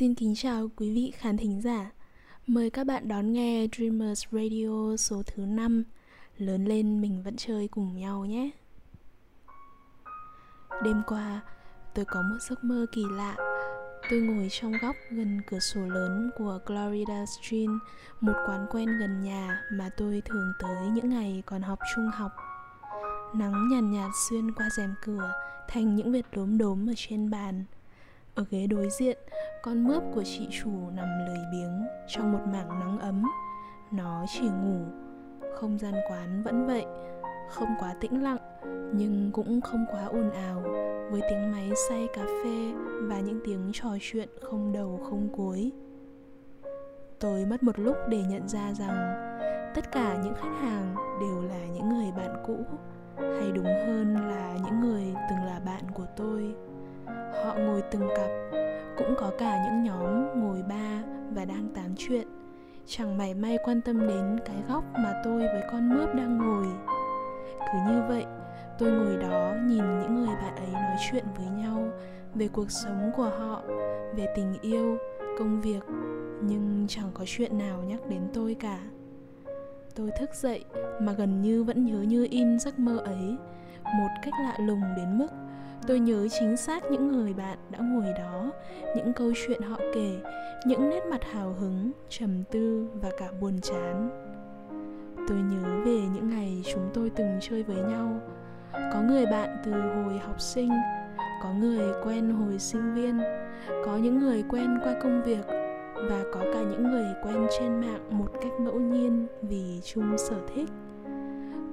Xin kính chào quý vị khán thính giả. Mời các bạn đón nghe Dreamers Radio số thứ 5. Lớn lên mình vẫn chơi cùng nhau nhé. Đêm qua, tôi có một giấc mơ kỳ lạ. Tôi ngồi trong góc gần cửa sổ lớn của Florida Street, một quán quen gần nhà mà tôi thường tới những ngày còn học trung học. Nắng nhàn nhạt, nhạt xuyên qua rèm cửa thành những vệt đốm đốm ở trên bàn. Ở ghế đối diện, con mướp của chị chủ nằm lười biếng trong một mảng nắng ấm. Nó chỉ ngủ, không gian quán vẫn vậy, không quá tĩnh lặng nhưng cũng không quá ồn ào với tiếng máy xay cà phê và những tiếng trò chuyện không đầu không cuối. Tôi mất một lúc để nhận ra rằng tất cả những khách hàng đều là những người bạn cũ hay đúng hơn là những người từng là bạn của tôi họ ngồi từng cặp cũng có cả những nhóm ngồi ba và đang tám chuyện. Chẳng mảy may quan tâm đến cái góc mà tôi với con mướp đang ngồi. Cứ như vậy, tôi ngồi đó nhìn những người bạn ấy nói chuyện với nhau về cuộc sống của họ, về tình yêu, công việc, nhưng chẳng có chuyện nào nhắc đến tôi cả. Tôi thức dậy mà gần như vẫn nhớ như in giấc mơ ấy, một cách lạ lùng đến mức tôi nhớ chính xác những người bạn đã ngồi đó, những câu chuyện họ kể, những nét mặt hào hứng, trầm tư và cả buồn chán. Tôi nhớ về những ngày chúng tôi từng chơi với nhau. Có người bạn từ hồi học sinh, có người quen hồi sinh viên, có những người quen qua công việc và có cả những người quen trên mạng một cách ngẫu nhiên vì chung sở thích.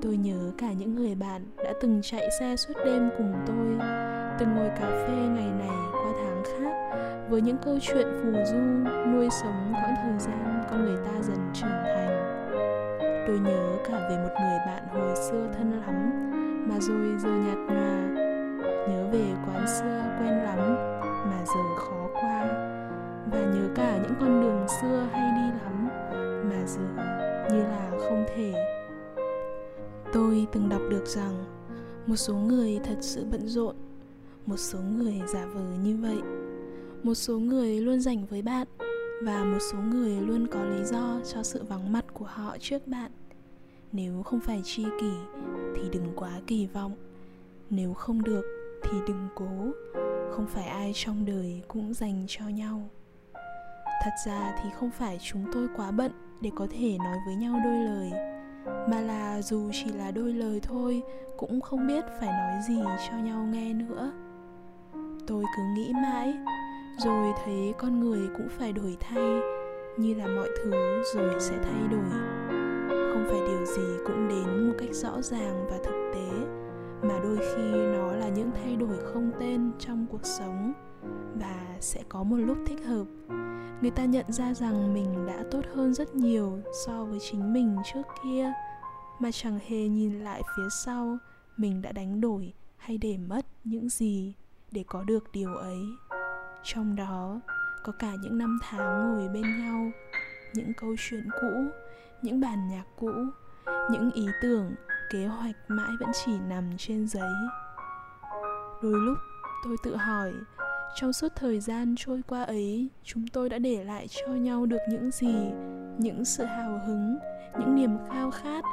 Tôi nhớ cả những người bạn đã từng chạy xe suốt đêm cùng tôi từng ngồi cà phê ngày này qua tháng khác với những câu chuyện phù du nuôi sống quãng thời gian con người ta dần trưởng thành. Tôi nhớ cả về một người bạn hồi xưa thân lắm, mà rồi giờ nhạt nhòa. Nhớ về quán xưa quen lắm, mà giờ khó qua. Và nhớ cả những con đường xưa hay đi lắm, mà giờ như là không thể. Tôi từng đọc được rằng một số người thật sự bận rộn một số người giả vờ như vậy. Một số người luôn dành với bạn và một số người luôn có lý do cho sự vắng mặt của họ trước bạn. Nếu không phải tri kỷ, thì đừng quá kỳ vọng. Nếu không được, thì đừng cố. Không phải ai trong đời cũng dành cho nhau. Thật ra thì không phải chúng tôi quá bận để có thể nói với nhau đôi lời, mà là dù chỉ là đôi lời thôi cũng không biết phải nói gì cho nhau nghe nữa tôi cứ nghĩ mãi. Rồi thấy con người cũng phải đổi thay, như là mọi thứ rồi sẽ thay đổi. Không phải điều gì cũng đến một cách rõ ràng và thực tế, mà đôi khi nó là những thay đổi không tên trong cuộc sống và sẽ có một lúc thích hợp. Người ta nhận ra rằng mình đã tốt hơn rất nhiều so với chính mình trước kia, mà chẳng hề nhìn lại phía sau mình đã đánh đổi hay để mất những gì để có được điều ấy. Trong đó, có cả những năm tháng ngồi bên nhau, những câu chuyện cũ, những bản nhạc cũ, những ý tưởng, kế hoạch mãi vẫn chỉ nằm trên giấy. Đôi lúc, tôi tự hỏi, trong suốt thời gian trôi qua ấy, chúng tôi đã để lại cho nhau được những gì? Những sự hào hứng, những niềm khao khát,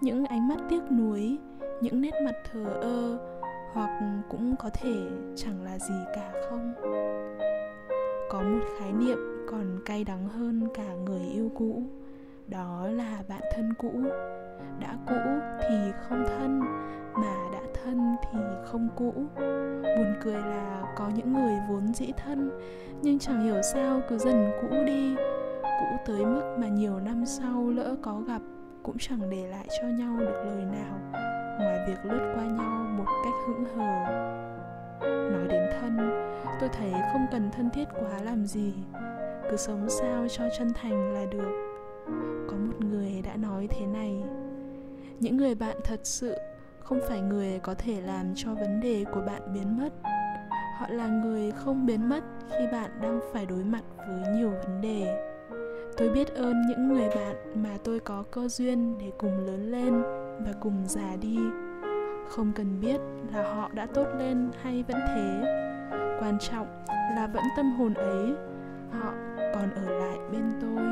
những ánh mắt tiếc nuối, những nét mặt thờ ơ hoặc cũng có thể chẳng là gì cả không? Có một khái niệm còn cay đắng hơn cả người yêu cũ, đó là bạn thân cũ. Đã cũ thì không thân, mà đã thân thì không cũ. Buồn cười là có những người vốn dĩ thân, nhưng chẳng hiểu sao cứ dần cũ đi. Cũ tới mức mà nhiều năm sau lỡ có gặp, cũng chẳng để lại cho nhau được lời nào ngoài việc lướt qua nhau một cách hững hờ. Nói đến thân, tôi thấy không cần thân thiết quá làm gì, cứ sống sao cho chân thành là được. Có một người đã nói thế này, những người bạn thật sự không phải người có thể làm cho vấn đề của bạn biến mất. Họ là người không biến mất khi bạn đang phải đối mặt với nhiều vấn đề. Tôi biết ơn những người bạn mà tôi có cơ duyên để cùng lớn lên và cùng già đi. Không cần biết là họ đã tốt lên hay vẫn thế. Quan trọng là vẫn tâm hồn ấy, họ còn ở lại bên tôi.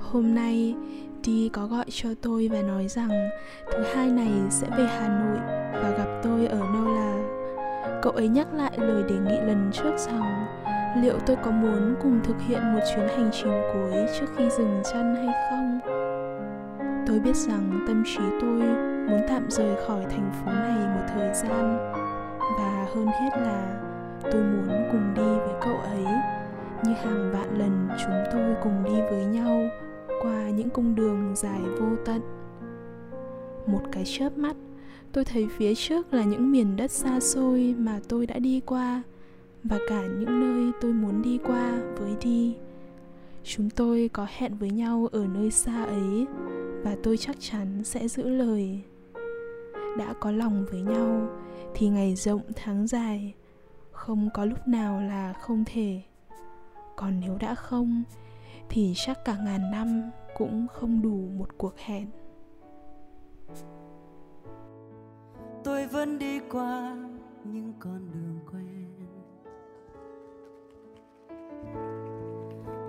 Hôm nay đi có gọi cho tôi và nói rằng thứ hai này sẽ về Hà Nội và gặp tôi ở Nola. Cậu ấy nhắc lại lời đề nghị lần trước rằng liệu tôi có muốn cùng thực hiện một chuyến hành trình cuối trước khi dừng chân hay không. Tôi biết rằng tâm trí tôi muốn tạm rời khỏi thành phố này một thời gian, và hơn hết là tôi muốn cùng đi với cậu ấy, như hàng vạn lần chúng tôi cùng đi với nhau qua những cung đường dài vô tận một cái chớp mắt, tôi thấy phía trước là những miền đất xa xôi mà tôi đã đi qua và cả những nơi tôi muốn đi qua với đi. Chúng tôi có hẹn với nhau ở nơi xa ấy, và tôi chắc chắn sẽ giữ lời. Đã có lòng với nhau, thì ngày rộng tháng dài, không có lúc nào là không thể. Còn nếu đã không, thì chắc cả ngàn năm cũng không đủ một cuộc hẹn. Tôi vẫn đi qua những con đường quen.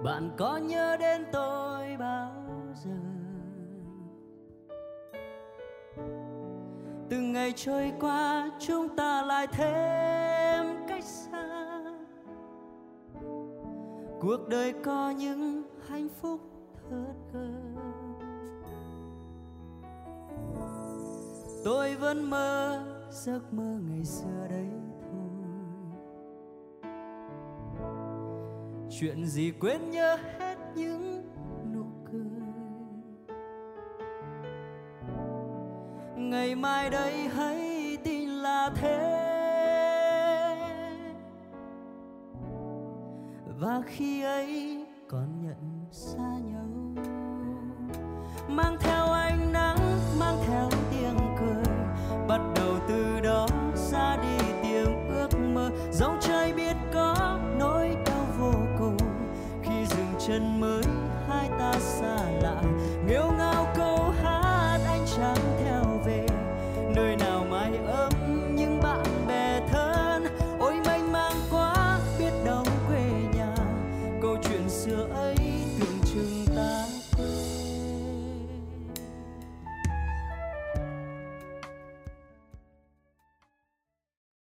Bạn có nhớ đến tôi bao giờ? Từng ngày trôi qua, chúng ta lại thêm cách xa. Cuộc đời có những hạnh phúc thớt cơ tôi vẫn mơ giấc mơ ngày xưa đấy chuyện gì quên nhớ hết những nụ cười? Ngày mai đây hãy tin là thế. Và khi ấy còn nhận xa nhau, mang theo